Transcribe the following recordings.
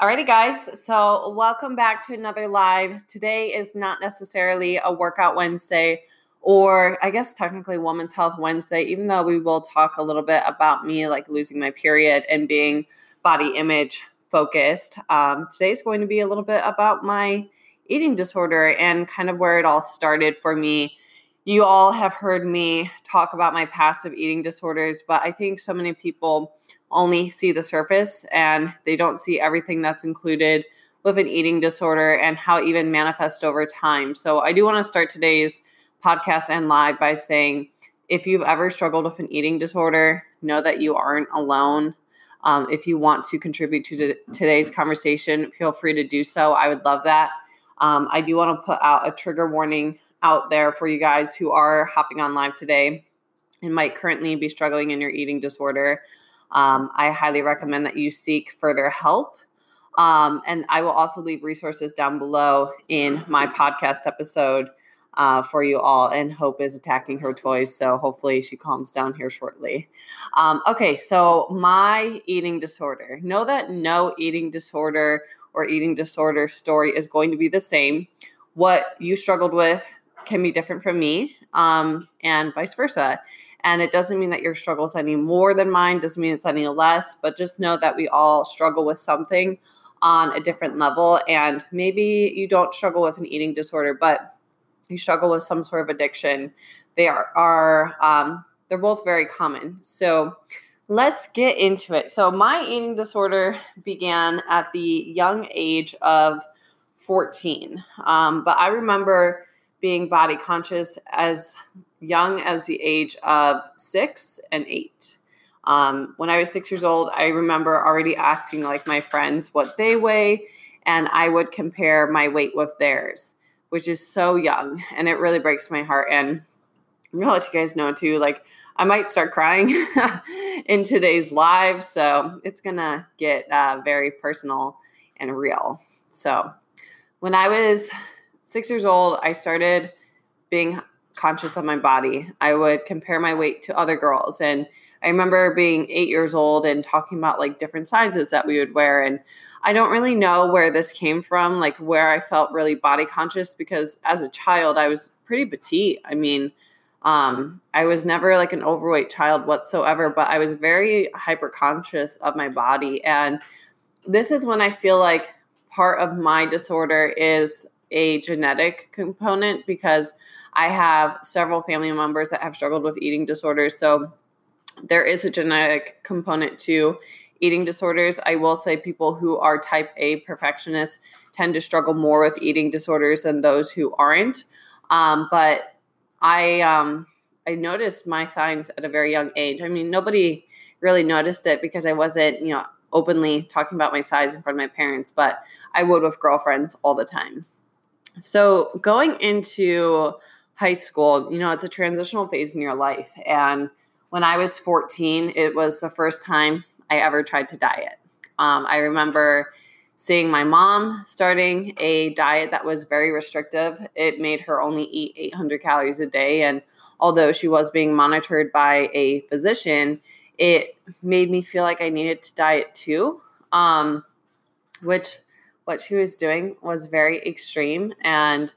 Alrighty, guys. So, welcome back to another live. Today is not necessarily a workout Wednesday, or I guess technically Women's Health Wednesday, even though we will talk a little bit about me like losing my period and being body image focused. Um, today is going to be a little bit about my eating disorder and kind of where it all started for me. You all have heard me talk about my past of eating disorders, but I think so many people only see the surface and they don't see everything that's included with an eating disorder and how it even manifests over time. So I do want to start today's podcast and live by saying if you've ever struggled with an eating disorder, know that you aren't alone. Um, if you want to contribute to today's conversation, feel free to do so. I would love that. Um, I do want to put out a trigger warning out there for you guys who are hopping on live today and might currently be struggling in your eating disorder. Um, I highly recommend that you seek further help. Um, and I will also leave resources down below in my podcast episode uh, for you all. And Hope is attacking her toys. So hopefully she calms down here shortly. Um, okay, so my eating disorder. Know that no eating disorder or eating disorder story is going to be the same. What you struggled with can be different from me, um, and vice versa. And it doesn't mean that your struggle is any more than mine, doesn't mean it's any less, but just know that we all struggle with something on a different level. And maybe you don't struggle with an eating disorder, but you struggle with some sort of addiction. They are, are um, they're both very common. So let's get into it. So my eating disorder began at the young age of 14. Um, but I remember being body conscious as young as the age of six and eight. Um, when I was six years old, I remember already asking like my friends what they weigh, and I would compare my weight with theirs, which is so young, and it really breaks my heart. And I'm gonna let you guys know too, like I might start crying in today's live, so it's gonna get uh, very personal and real. So when I was six years old, I started being conscious of my body. I would compare my weight to other girls. And I remember being eight years old and talking about like different sizes that we would wear. And I don't really know where this came from, like where I felt really body conscious because as a child, I was pretty petite. I mean, um, I was never like an overweight child whatsoever, but I was very hyper conscious of my body. And this is when I feel like part of my disorder is a genetic component because I have several family members that have struggled with eating disorders. So there is a genetic component to eating disorders. I will say people who are type A perfectionists tend to struggle more with eating disorders than those who aren't. Um, but I um, I noticed my signs at a very young age. I mean, nobody really noticed it because I wasn't, you know, openly talking about my size in front of my parents, but I would with girlfriends all the time. So going into high school, you know, it's a transitional phase in your life. And when I was 14, it was the first time I ever tried to diet. Um, I remember seeing my mom starting a diet that was very restrictive. It made her only eat 800 calories a day. And although she was being monitored by a physician, it made me feel like I needed to diet too, um, which what she was doing was very extreme. And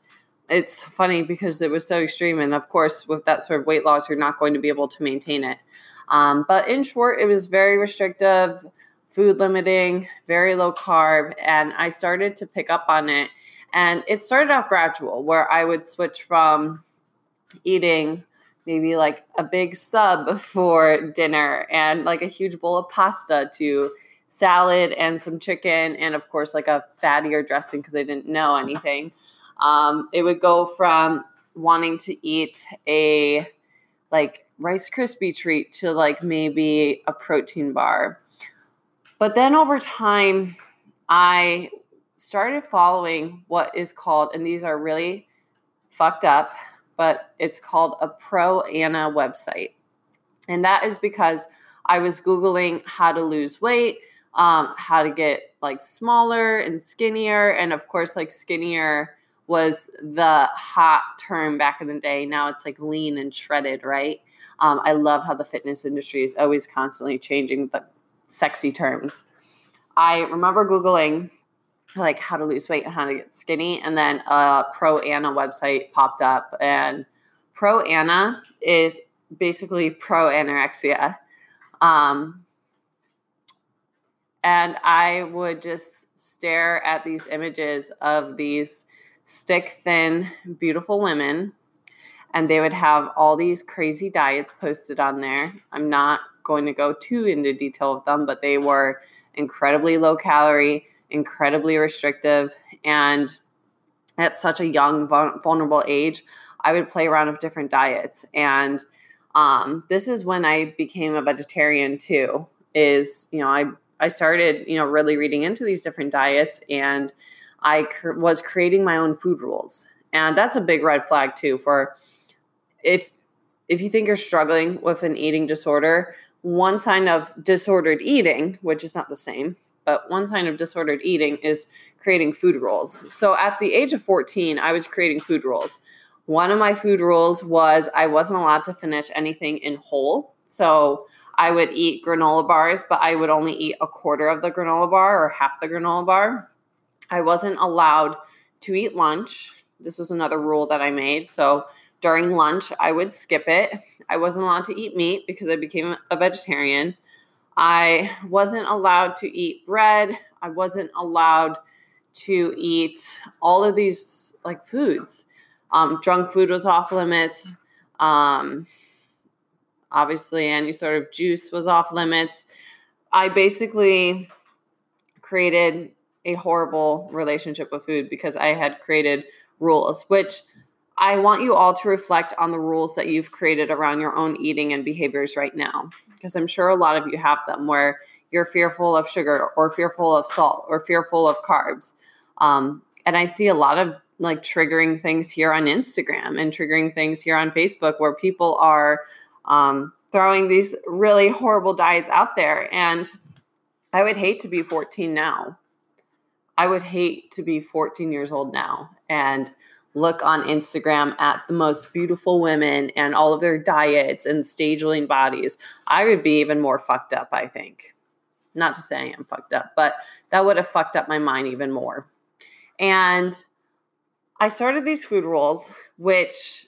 it's funny because it was so extreme. And of course, with that sort of weight loss, you're not going to be able to maintain it. Um, but in short, it was very restrictive, food limiting, very low carb. And I started to pick up on it. And it started out gradual, where I would switch from eating maybe like a big sub for dinner and like a huge bowl of pasta to salad and some chicken and of course like a fattier dressing because I didn't know anything. Um, it would go from wanting to eat a like Rice Krispie treat to like maybe a protein bar. But then over time, I started following what is called, and these are really fucked up, but it's called a Pro Ana website. And that is because I was Googling how to lose weight, um, how to get like smaller and skinnier. And of course, like skinnier was the hot term back in the day. Now it's like lean and shredded, right? Um, I love how the fitness industry is always constantly changing the sexy terms. I remember Googling like how to lose weight and how to get skinny. And then a Pro Ana website popped up, and Pro Ana is basically pro anorexia. Um, and I would just stare at these images of these stick thin, beautiful women, and they would have all these crazy diets posted on there. I'm not going to go too into detail of them, but they were incredibly low calorie incredibly restrictive. And at such a young, vulnerable age, I would play around with different diets. And um, this is when I became a vegetarian too. Is you know I I started you know really reading into these different diets, and I cr- was creating my own food rules, and that's a big red flag too. For if if you think you're struggling with an eating disorder, one sign of disordered eating, which is not the same, but one sign of disordered eating is creating food rules. So at the age of 14, I was creating food rules. One of my food rules was I wasn't allowed to finish anything in whole. So I would eat granola bars, but I would only eat a quarter of the granola bar or half the granola bar. I wasn't allowed to eat lunch. This was another rule that I made. So during lunch, I would skip it. I wasn't allowed to eat meat because I became a vegetarian. I wasn't allowed to eat bread. I wasn't allowed to eat all of these like foods. Um, junk food was off limits. Um, obviously, any sort of juice was off limits. I basically created a horrible relationship with food because I had created rules, which I want you all to reflect on the rules that you've created around your own eating and behaviors right now because I'm sure a lot of you have them where you're fearful of sugar or fearful of salt or fearful of carbs. Um, and I see a lot of like triggering things here on Instagram and triggering things here on Facebook where people are um, throwing these really horrible diets out there. And I would hate to be 14 now. I would hate to be 14 years old now and look on Instagram at the most beautiful women and all of their diets and stage lean bodies, I would be even more fucked up, I think. Not to say I am fucked up, but that would have fucked up my mind even more. And I started these food rules, which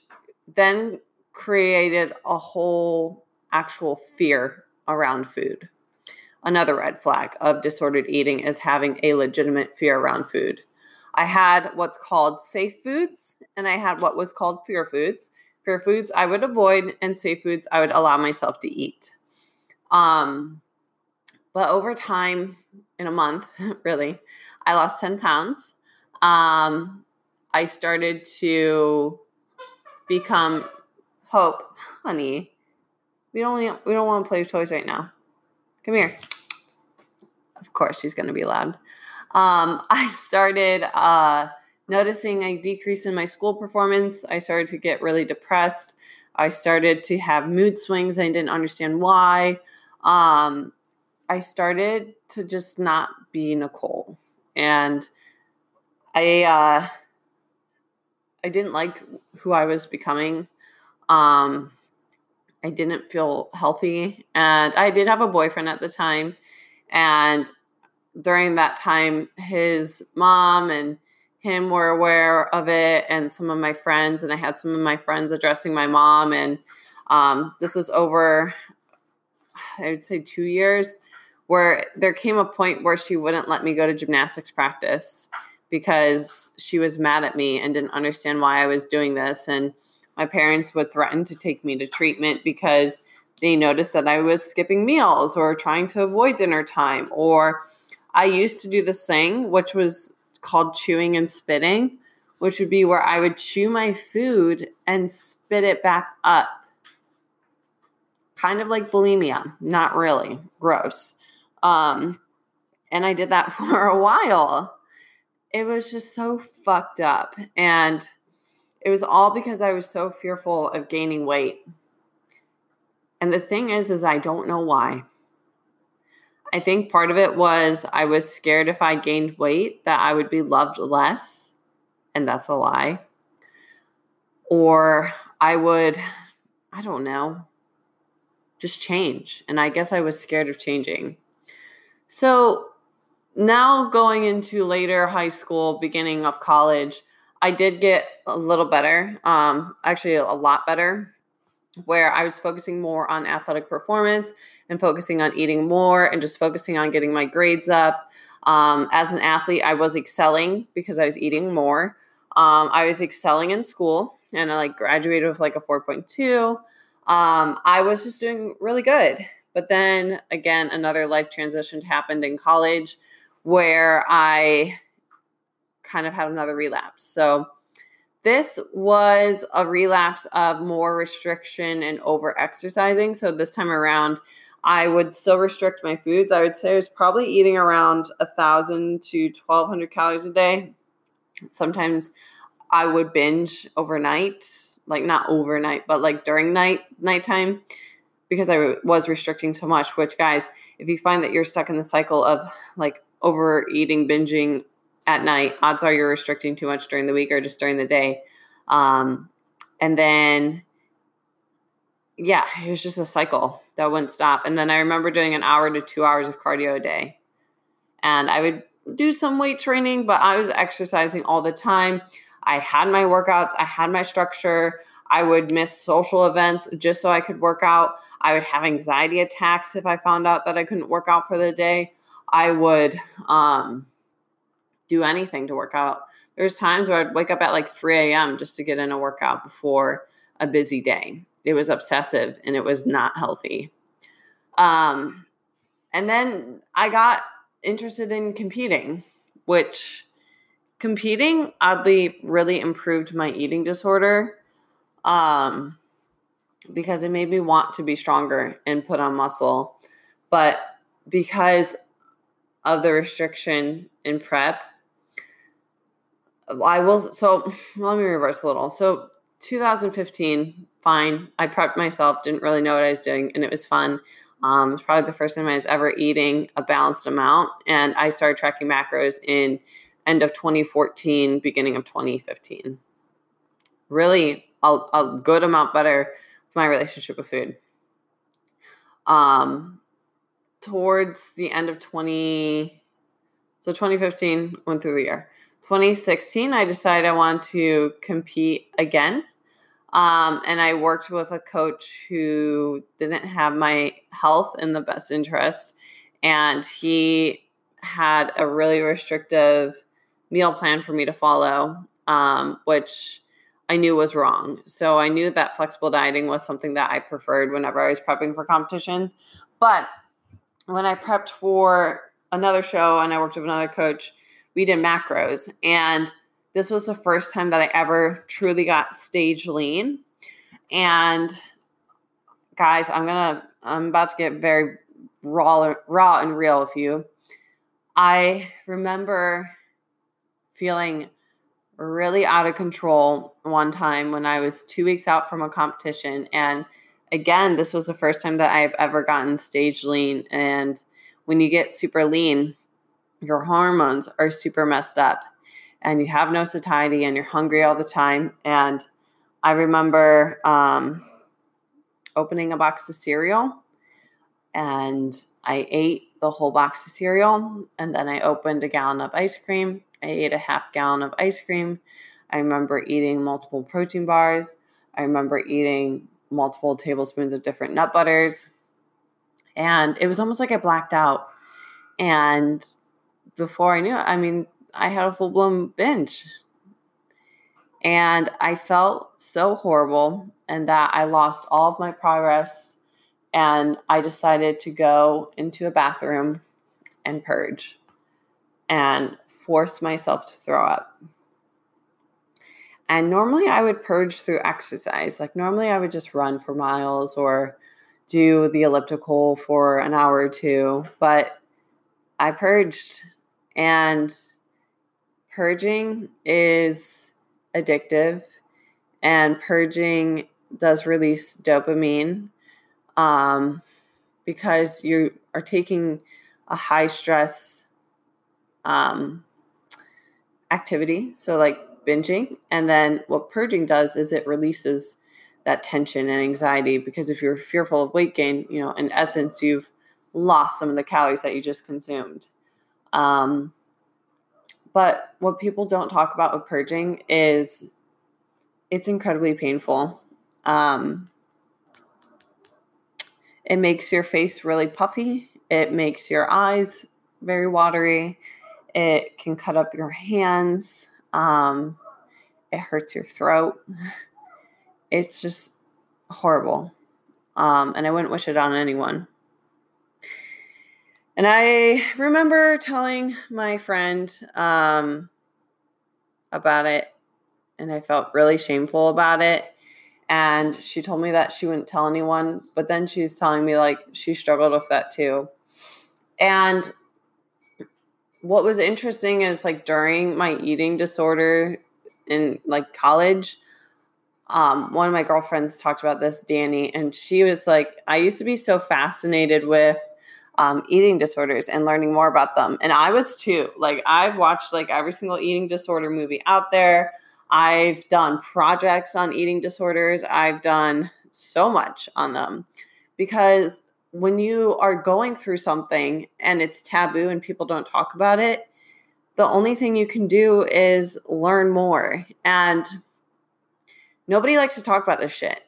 then created a whole actual fear around food. Another red flag of disordered eating is having a legitimate fear around food. I had what's called safe foods and I had what was called fear foods. Fear foods I would avoid, and safe foods I would allow myself to eat. Um, but over time, in a month, really, I lost 10 pounds. Um, I started to become hope, honey. We don't we don't want to play with toys right now. Come here. Of course, she's to be loud um, I started uh, noticing a decrease in my school performance. I started to get really depressed. I started to have mood swings. I didn't understand why. Um, I started to just not be Nicole, and I uh, I didn't like who I was becoming. Um, I didn't feel healthy, and I did have a boyfriend at the time, and during that time, his mom and him were aware of it, and some of my friends, and I had some of my friends addressing my mom, and um, this was over, I would say, two years, where there came a point where she wouldn't let me go to gymnastics practice because she was mad at me and didn't understand why I was doing this, and my parents would threaten to take me to treatment because they noticed that I was skipping meals or trying to avoid dinner time or I used to do this thing, which was called chewing and spitting, which would be where I would chew my food and spit it back up. kind of like bulimia, not really. Gross. Um, and I did that for a while. It was just so fucked up. And it was all because I was so fearful of gaining weight. And the thing is, is I don't know why. I think part of it was I was scared if I gained weight that I would be loved less. And that's a lie. Or I would, I don't know, just change. And I guess I was scared of changing. So now going into later high school, beginning of college, I did get a little better, um, actually a lot better, where I was focusing more on athletic performance and focusing on eating more and just focusing on getting my grades up. Um, as an athlete, I was excelling because I was eating more. Um, I was excelling in school and I like graduated with like a 4.2. Um, I was just doing really good. But then again, another life transition happened in college where I kind of had another relapse. So this was a relapse of more restriction and over exercising. So this time around, I would still restrict my foods. I would say I was probably eating around a thousand to twelve hundred calories a day. Sometimes I would binge overnight, like not overnight, but like during night nighttime, because I was restricting so much. Which guys, if you find that you're stuck in the cycle of like overeating, binging at night, odds are you're restricting too much during the week or just during the day. Um, and then, yeah, it was just a cycle that wouldn't stop. And then I remember doing an hour to two hours of cardio a day. And I would do some weight training, but I was exercising all the time. I had my workouts, I had my structure. I would miss social events just so I could work out. I would have anxiety attacks if I found out that I couldn't work out for the day. I would um, do anything to work out. There's times where I'd wake up at like 3 a.m. just to get in a workout before a busy day. It was obsessive and it was not healthy. Um, and then I got interested in competing, which competing oddly really improved my eating disorder um, because it made me want to be stronger and put on muscle. But because of the restriction in prep, I will. So let me reverse a little. So 2015, fine. I prepped myself, didn't really know what I was doing, and it was fun. Um, it was probably the first time I was ever eating a balanced amount, and I started tracking macros in end of 2014, beginning of 2015. Really, a, a good amount better my relationship with food. Um, towards the end of 20, so 2015 went through the year. 2016, I decided I wanted to compete again. Um, and I worked with a coach who didn't have my health in the best interest. And he had a really restrictive meal plan for me to follow, um, which I knew was wrong. So I knew that flexible dieting was something that I preferred whenever I was prepping for competition. But when I prepped for another show and I worked with another coach, we did macros. And this was the first time that I ever truly got stage lean. And guys, I'm gonna I'm about to get very raw raw and real with you. I remember feeling really out of control one time when I was two weeks out from a competition. And again, this was the first time that I've ever gotten stage lean. And when you get super lean, your hormones are super messed up and you have no satiety and you're hungry all the time. And I remember um, opening a box of cereal and I ate the whole box of cereal and then I opened a gallon of ice cream. I ate a half gallon of ice cream. I remember eating multiple protein bars. I remember eating multiple tablespoons of different nut butters. And it was almost like I blacked out. And before I knew it, I mean, I had a full blown binge. And I felt so horrible and that I lost all of my progress. And I decided to go into a bathroom and purge and force myself to throw up. And normally I would purge through exercise. Like normally I would just run for miles or do the elliptical for an hour or two, but I purged and purging is addictive and purging does release dopamine um, because you are taking a high stress um, activity so like binging and then what purging does is it releases that tension and anxiety because if you're fearful of weight gain you know in essence you've lost some of the calories that you just consumed um, but what people don't talk about with purging is it's incredibly painful. Um, it makes your face really puffy. It makes your eyes very watery. It can cut up your hands. Um, it hurts your throat. It's just horrible. Um, and I wouldn't wish it on anyone. And I remember telling my friend um, about it, and I felt really shameful about it. And she told me that she wouldn't tell anyone, but then she was telling me like she struggled with that too. And what was interesting is like during my eating disorder in like college, um, one of my girlfriends talked about this, Danny, and she was like, I used to be so fascinated with um, eating disorders and learning more about them. And I was too. Like I've watched like every single eating disorder movie out there. I've done projects on eating disorders. I've done so much on them because when you are going through something and it's taboo and people don't talk about it, the only thing you can do is learn more. And nobody likes to talk about this shit.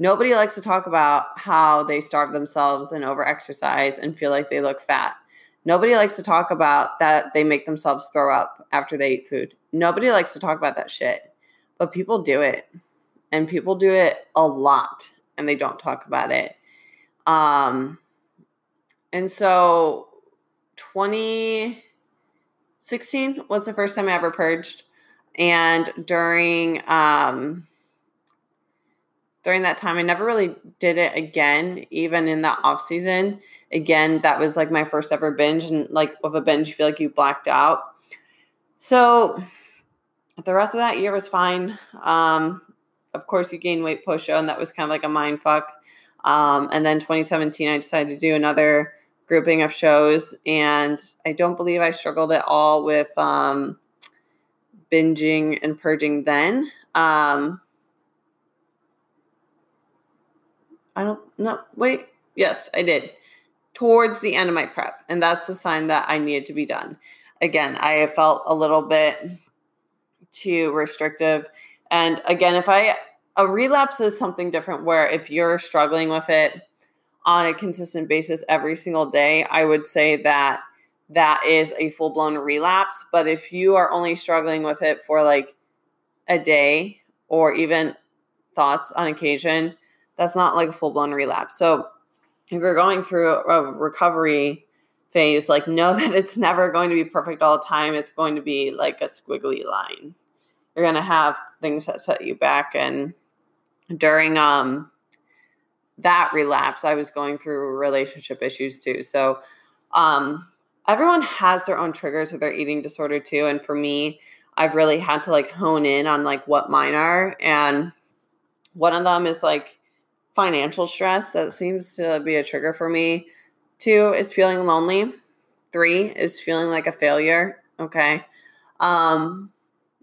Nobody likes to talk about how they starve themselves and overexercise and feel like they look fat. Nobody likes to talk about that they make themselves throw up after they eat food. Nobody likes to talk about that shit. But people do it. And people do it a lot and they don't talk about it. Um and so 2016 was the first time I ever purged. And during um during that time. I never really did it again, even in the off season. Again, that was like my first ever binge, and like with a binge, you feel like you blacked out. So the rest of that year was fine. Um, of course, you gain weight post show, and that was kind of like a mind fuck. Um, and then 2017, I decided to do another grouping of shows, and I don't believe I struggled at all with um, binging and purging then. Um, I don't know. Wait. Yes, I did. Towards the end of my prep. And that's a sign that I needed to be done. Again, I felt a little bit too restrictive. And again, if I, a relapse is something different where if you're struggling with it on a consistent basis every single day, I would say that that is a full blown relapse. But if you are only struggling with it for like a day or even thoughts on occasion, that's not like a full blown relapse. So if you're going through a recovery phase, like know that it's never going to be perfect all the time. It's going to be like a squiggly line. You're going to have things that set you back. And during um, that relapse, I was going through relationship issues too. So um, everyone has their own triggers with their eating disorder too. And for me, I've really had to like hone in on like what mine are. And one of them is like financial stress that seems to be a trigger for me. Two is feeling lonely. Three is feeling like a failure. Okay. Um,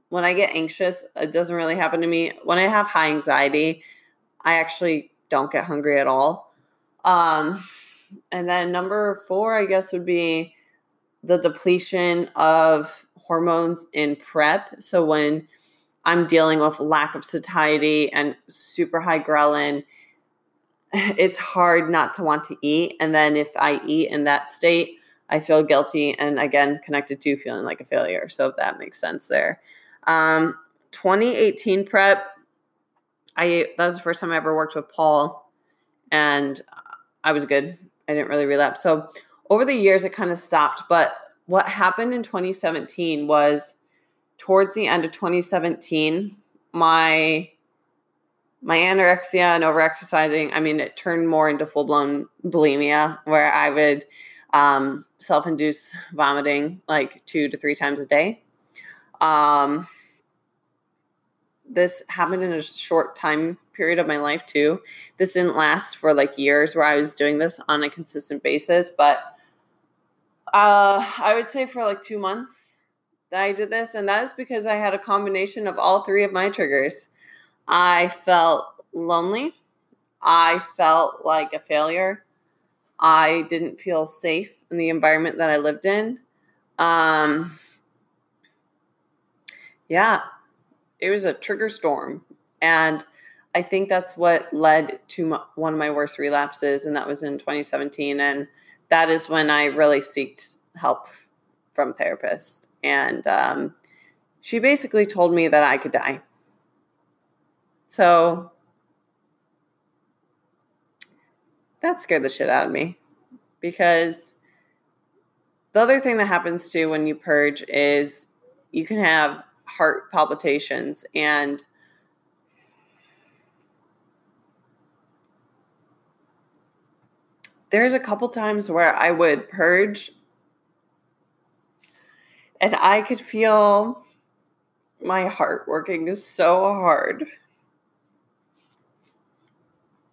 when I get anxious, it doesn't really happen to me. When I have high anxiety, I actually don't get hungry at all. Um, and then number four, I guess, would be the depletion of hormones in prep. So when I'm dealing with lack of satiety and super high ghrelin it's hard not to want to eat. And then if I eat in that state, I feel guilty and again connected to feeling like a failure. So if that makes sense there. Um, 2018 prep, I that was the first time I ever worked with Paul, and I was good. I didn't really relapse. So over the years, it kind of stopped. But what happened in 2017 was towards the end of 2017, my my anorexia and overexercising, I mean, it turned more into full blown bulimia where I would um, self induce vomiting like two to three times a day. Um, this happened in a short time period of my life too. This didn't last for like years where I was doing this on a consistent basis, but uh, I would say for like two months that I did this, and that is because I had a combination of all three of my triggers. I felt lonely. I felt like a failure. I didn't feel safe in the environment that I lived in. Um, yeah, it was a trigger storm. And I think that's what led to my, one of my worst relapses, and that was in 2017. And that is when I really sought help from therapist. And um, she basically told me that I could die. So that scared the shit out of me because the other thing that happens too when you purge is you can have heart palpitations and there's a couple times where I would purge and I could feel my heart working so hard.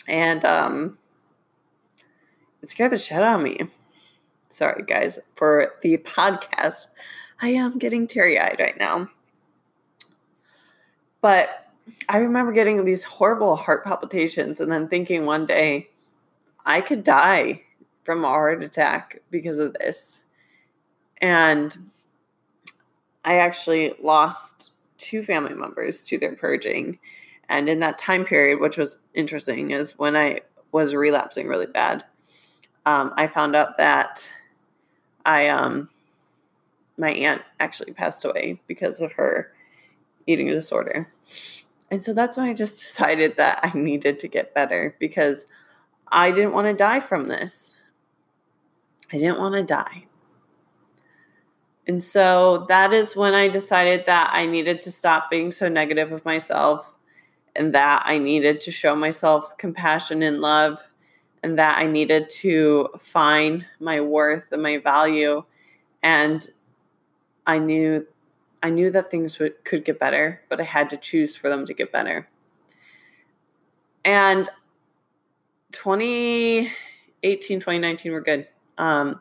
And um it scared the shit out of me. Sorry guys for the podcast. I am getting teary-eyed right now. But I remember getting these horrible heart palpitations and then thinking one day, I could die from a heart attack because of this. And I actually lost two family members to their purging. And in that time period, which was interesting, is when I was relapsing really bad. Um, I found out that I um my aunt actually passed away because of her eating disorder. And so that's why I just decided that I needed to get better because I didn't want to die from this. I didn't want to die. And so that is when I decided that I needed to stop being so negative of myself and that I needed to show myself compassion and love and that I needed to find my worth and my value and I knew I knew that things would, could get better, but I had to choose for them to get better. And 2018, 2019 were good. Um,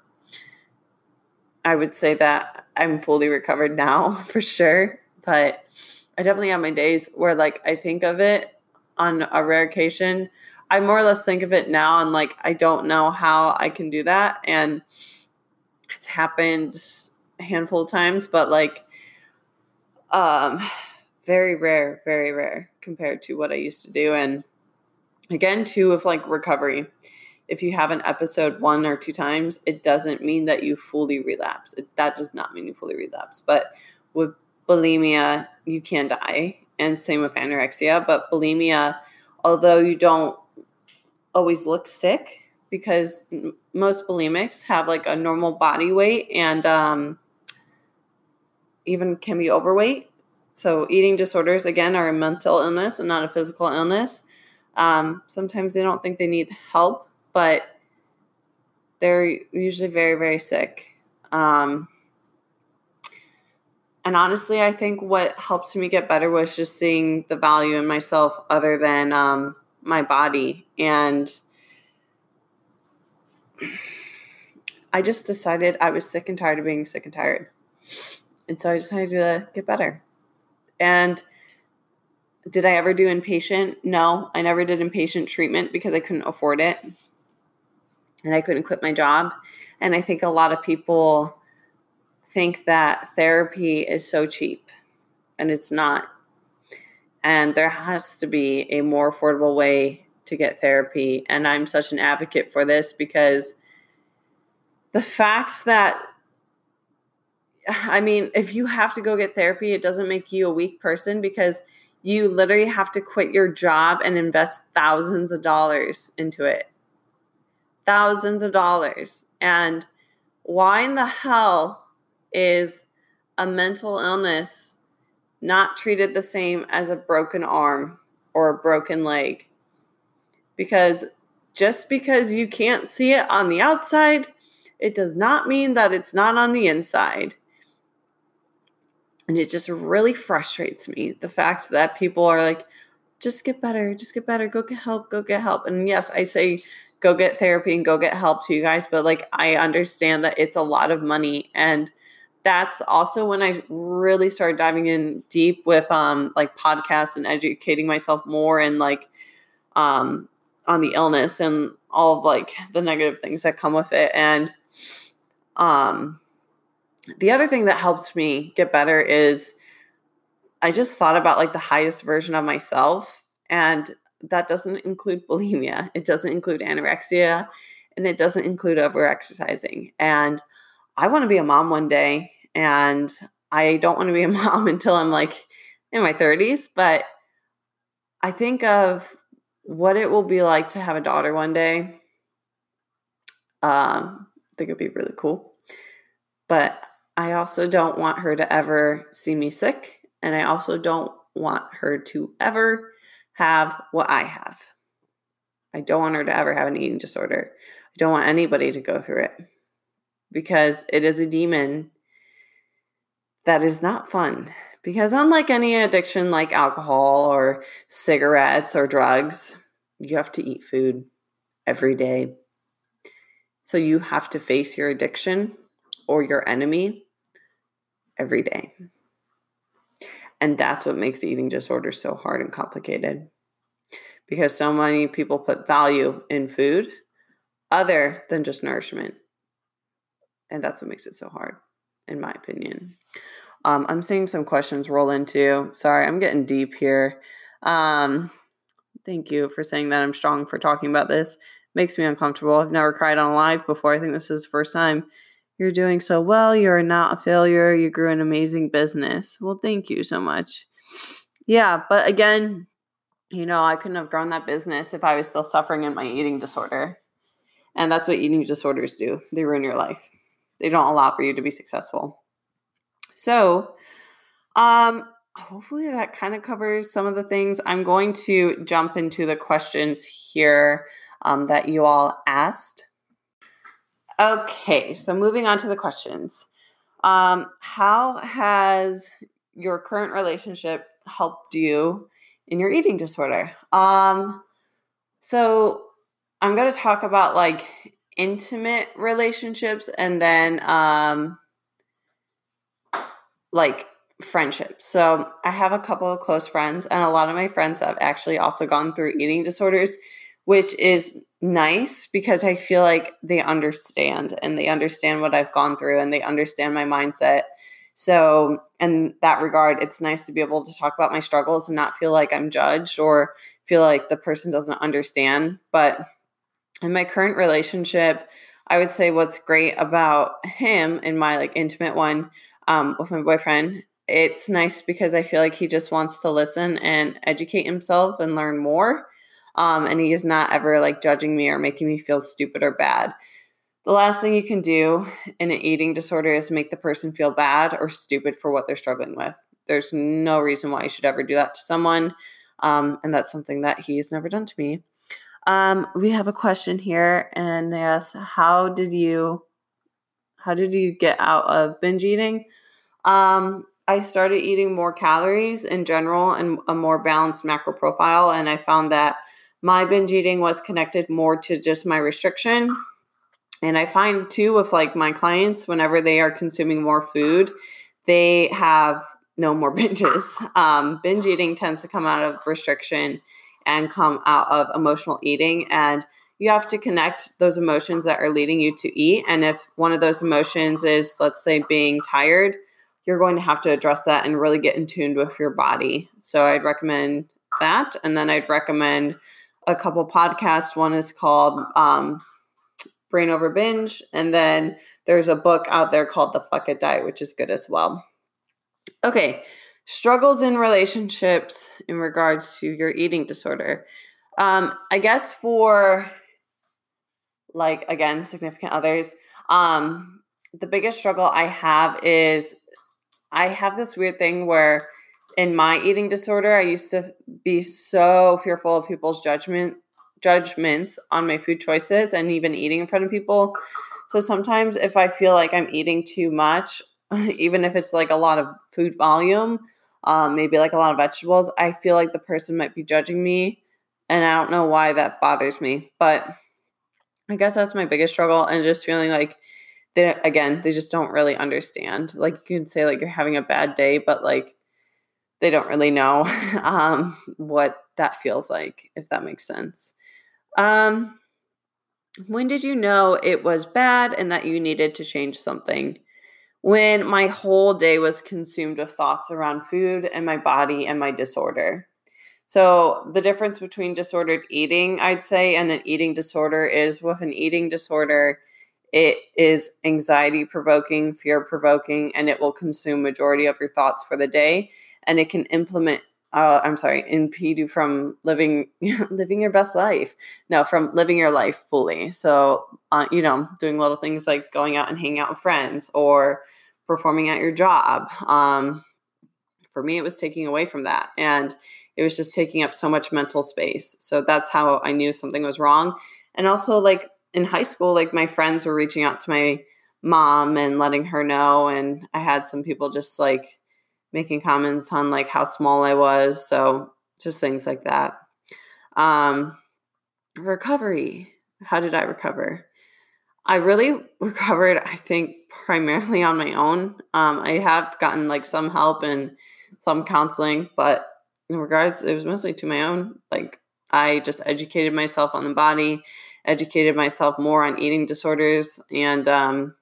I would say that I'm fully recovered now for sure, but I definitely have my days where like I think of it on a rare occasion. I more or less think of it now and like I don't know how I can do that and it's happened a handful of times but like um, very rare, very rare compared to what I used to do. And again, too, with like recovery, if you have an episode one or two times, it doesn't mean that you fully relapse. It, that does not mean you fully relapse. But with bulimia, you can die. And same with anorexia. But bulimia, although you don't always look sick, because most bulimics have like a normal body weight and um, even can be overweight. So, eating disorders, again, are a mental illness and not a physical illness. Um, sometimes they don't think they need help, but they're usually very, very sick. Um, and honestly, I think what helped me get better was just seeing the value in myself other than um, my body. And I just decided I was sick and tired of being sick and tired. And so I decided to get better. And did I ever do inpatient? No, I never did inpatient treatment because I couldn't afford it. And I couldn't quit my job. And I think a lot of people think that therapy is so cheap, and it's not. And there has to be a more affordable way to get therapy. And I'm such an advocate for this because the fact that I mean, if you have to go get therapy, it doesn't make you a weak person because you literally have to quit your job and invest thousands of dollars into it. Thousands of dollars. And why in the hell is a mental illness not treated the same as a broken arm or a broken leg. Because just because you can't see it on the outside, it does not mean that it's not on the inside. And it just really frustrates me the fact that people are like, just get better, just get better, go get help, go get help. And yes, I say go get therapy and go get help to you guys, but like I understand that it's a lot of money and that's also when I really started diving in deep with um like podcasts and educating myself more and like um on the illness and all of like the negative things that come with it and um the other thing that helped me get better is I just thought about like the highest version of myself. And that doesn't include bulimia, it doesn't include anorexia, and it doesn't include over exercising. And I want to be a mom one day. And I don't want to be a mom until I'm like in my 30s. But I think of what it will be like to have a daughter one day. Um, I think it'd be really cool. But I also don't want her to ever see me sick. And I also don't want her to ever have what I have. I don't want her to ever have an eating disorder. I don't want anybody to go through it because it is a demon that is not fun. Because unlike any addiction like alcohol or cigarettes or drugs, you have to eat food every day. So you have to face your addiction or your enemy every day. And that's what makes eating disorders so hard and complicated. Because so many people put value in food other than just nourishment. And that's what makes it so hard, in my opinion. Um, I'm seeing some questions roll into. Sorry, I'm getting deep here. Um, thank you for saying that I'm strong for talking about this. Makes me uncomfortable. I've never cried on live before. I think this is the first time. You're doing so well. You're not a failure. You grew an amazing business. Well, thank you so much. Yeah, but again, you know, I couldn't have grown that business if I was still suffering in my eating disorder. And that's what eating disorders do they ruin your life, they don't allow for you to be successful. So, um, hopefully that kind of covers some of the things. I'm going to jump into the questions here um, that you all asked. Okay, so moving on to the questions. Um, how has your current relationship helped you in your eating disorder? Um, so I'm going to talk about like intimate relationships and then um, like friendships. So I have a couple of close friends, and a lot of my friends have actually also gone through eating disorders, which is nice because I feel like they understand and they understand what I've gone through and they understand my mindset. So, in that regard, it's nice to be able to talk about my struggles and not feel like I'm judged or feel like the person doesn't understand. But in my current relationship, I would say what's great about him in my like intimate one um, with my boyfriend, it's nice because I feel like he just wants to listen and educate himself and learn more. Um, and he is not ever like judging me or making me feel stupid or bad. The last thing you can do in an eating disorder is make the person feel bad or stupid for what they're struggling with. There's no reason why you should ever do that to someone. Um, and that's something that he's never done to me. Um, we have a question here, and they ask, "How did you, how did you get out of binge eating?" Um, I started eating more calories in general and a more balanced macro profile, and I found that my binge eating was connected more to just my restriction. And I find too with like my clients, whenever they are consuming more food, they have no more binges. Um, binge eating tends to come out of restriction and come out of emotional eating. And you have to connect those emotions that are leading you to eat. And if one of those emotions is, let's say, being tired, you're going to have to address that and really get in tune with your body. So I'd recommend that. And then I'd recommend a couple podcasts. One is called um, Brain Over Binge, and then there's a book out there called The Fuck It Diet, which is good as well. Okay, struggles in relationships in regards to your eating disorder. Um, I guess for like again significant others, um, the biggest struggle I have is I have this weird thing where in my eating disorder, I used to be so fearful of people's judgment judgments on my food choices and even eating in front of people. So sometimes if I feel like I'm eating too much, even if it's like a lot of food volume, um, maybe like a lot of vegetables, I feel like the person might be judging me. And I don't know why that bothers me. But I guess that's my biggest struggle and just feeling like they again, they just don't really understand. Like you can say like you're having a bad day, but like they don't really know um, what that feels like, if that makes sense. Um, when did you know it was bad and that you needed to change something? When my whole day was consumed with thoughts around food and my body and my disorder. So, the difference between disordered eating, I'd say, and an eating disorder is with an eating disorder, it is anxiety provoking, fear provoking, and it will consume majority of your thoughts for the day. And it can implement uh, I'm sorry, impede you from living living your best life. No, from living your life fully. So, uh, you know, doing little things like going out and hanging out with friends or performing at your job. Um, for me, it was taking away from that, and it was just taking up so much mental space. So that's how I knew something was wrong. And also, like in high school, like my friends were reaching out to my mom and letting her know, and I had some people just like making comments on like how small I was. So just things like that. Um, recovery. How did I recover? I really recovered, I think, primarily on my own. Um, I have gotten like some help and some counseling, but in regards, it was mostly to my own. Like, I just educated myself on the body, educated myself more on eating disorders, and um,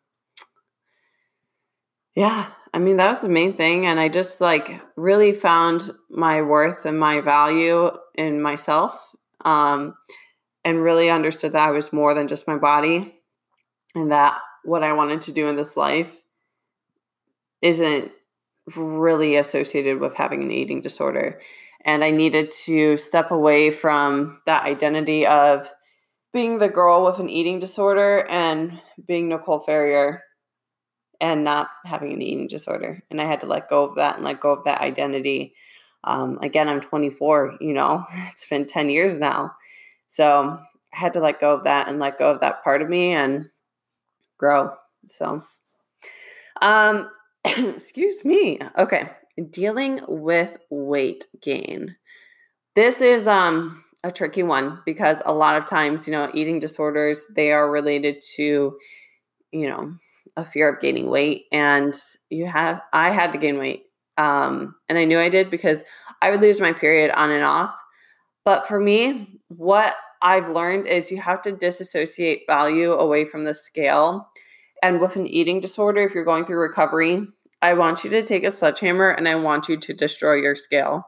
yeah, I mean, that was the main thing. And I just like really found my worth and my value in myself um, and really understood that I was more than just my body and that what I wanted to do in this life isn't really associated with having an eating disorder. And I needed to step away from that identity of being the girl with an eating disorder and being Nicole Ferrier and not having an eating disorder. And I had to let go of that and let go of that identity. Um, again, I'm 24, you know, it's been 10 years now. So I had to let go of that and let go of that part of me and grow. So, um, excuse me. Okay. Dealing with weight gain. This is, um, a tricky one because a lot of times, you know, eating disorders, they are related to, you know, a fear of gaining weight and you have i had to gain weight um, and i knew i did because i would lose my period on and off. But for me what i've learned is you have to disassociate value away from the scale and with an eating disorder if you're going through recovery i want you to take a sledgehammer and i want you to destroy your scale.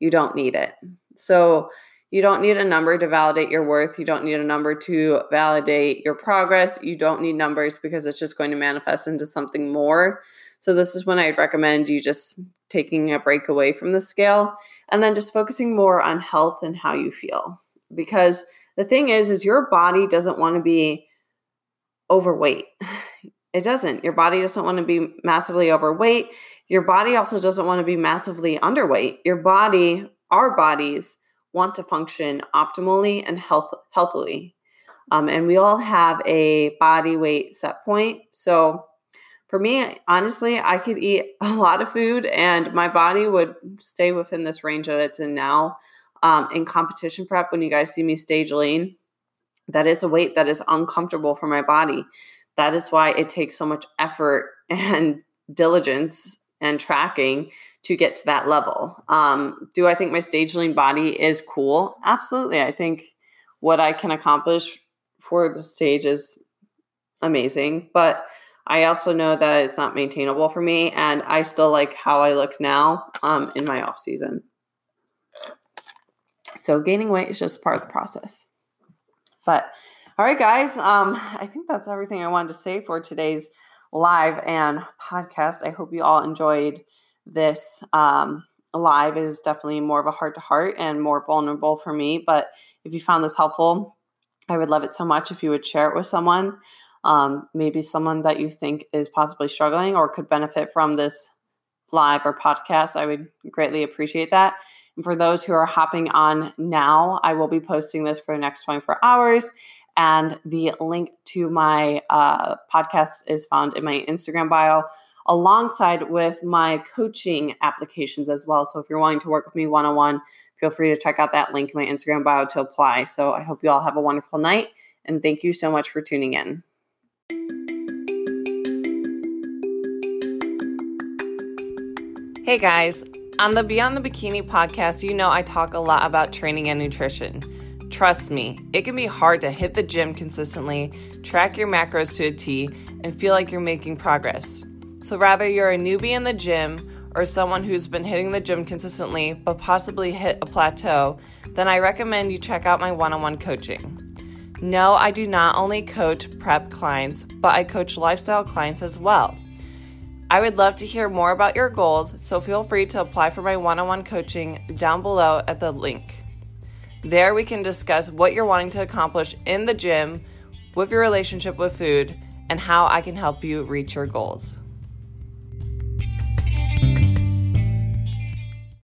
You don't need it. So you don't need a number to validate your worth. You don't need a number to validate your progress. You don't need numbers because it's just going to manifest into something more. So, this is when I'd recommend you just taking a break away from the scale and then just focusing more on health and how you feel. Because the thing is, is your body doesn't want to be overweight. It doesn't. Your body doesn't want to be massively overweight. Your body also doesn't want to be massively underweight. Your body, our bodies, want to function optimally and health healthily. Um, and we all have a body weight set point. So for me, honestly, I could eat a lot of food and my body would stay within this range that it's in now. Um, in competition prep, when you guys see me stage lean, that is a weight that is uncomfortable for my body. That is why it takes so much effort and diligence and tracking to get to that level. Um, do I think my stage lean body is cool? Absolutely. I think what I can accomplish for the stage is amazing, but I also know that it's not maintainable for me, and I still like how I look now um, in my off season. So gaining weight is just part of the process. But all right, guys, um, I think that's everything I wanted to say for today's live and podcast. I hope you all enjoyed this um, live. is definitely more of a heart to heart and more vulnerable for me. But if you found this helpful, I would love it so much if you would share it with someone, um, maybe someone that you think is possibly struggling or could benefit from this live or podcast, I would greatly appreciate that. And for those who are hopping on now, I will be posting this for the next 24 hours. And the link to my uh, podcast is found in my Instagram bio, alongside with my coaching applications as well. So if you're wanting to work with me one on one, feel free to check out that link in my Instagram bio to apply. So I hope you all have a wonderful night. And thank you so much for tuning in. Hey guys, on the Beyond the Bikini podcast, you know I talk a lot about training and nutrition. Trust me, it can be hard to hit the gym consistently, track your macros to a T, and feel like you're making progress. So, rather you're a newbie in the gym or someone who's been hitting the gym consistently but possibly hit a plateau, then I recommend you check out my one on one coaching. No, I do not only coach prep clients, but I coach lifestyle clients as well. I would love to hear more about your goals, so feel free to apply for my one on one coaching down below at the link. There, we can discuss what you're wanting to accomplish in the gym, with your relationship with food, and how I can help you reach your goals.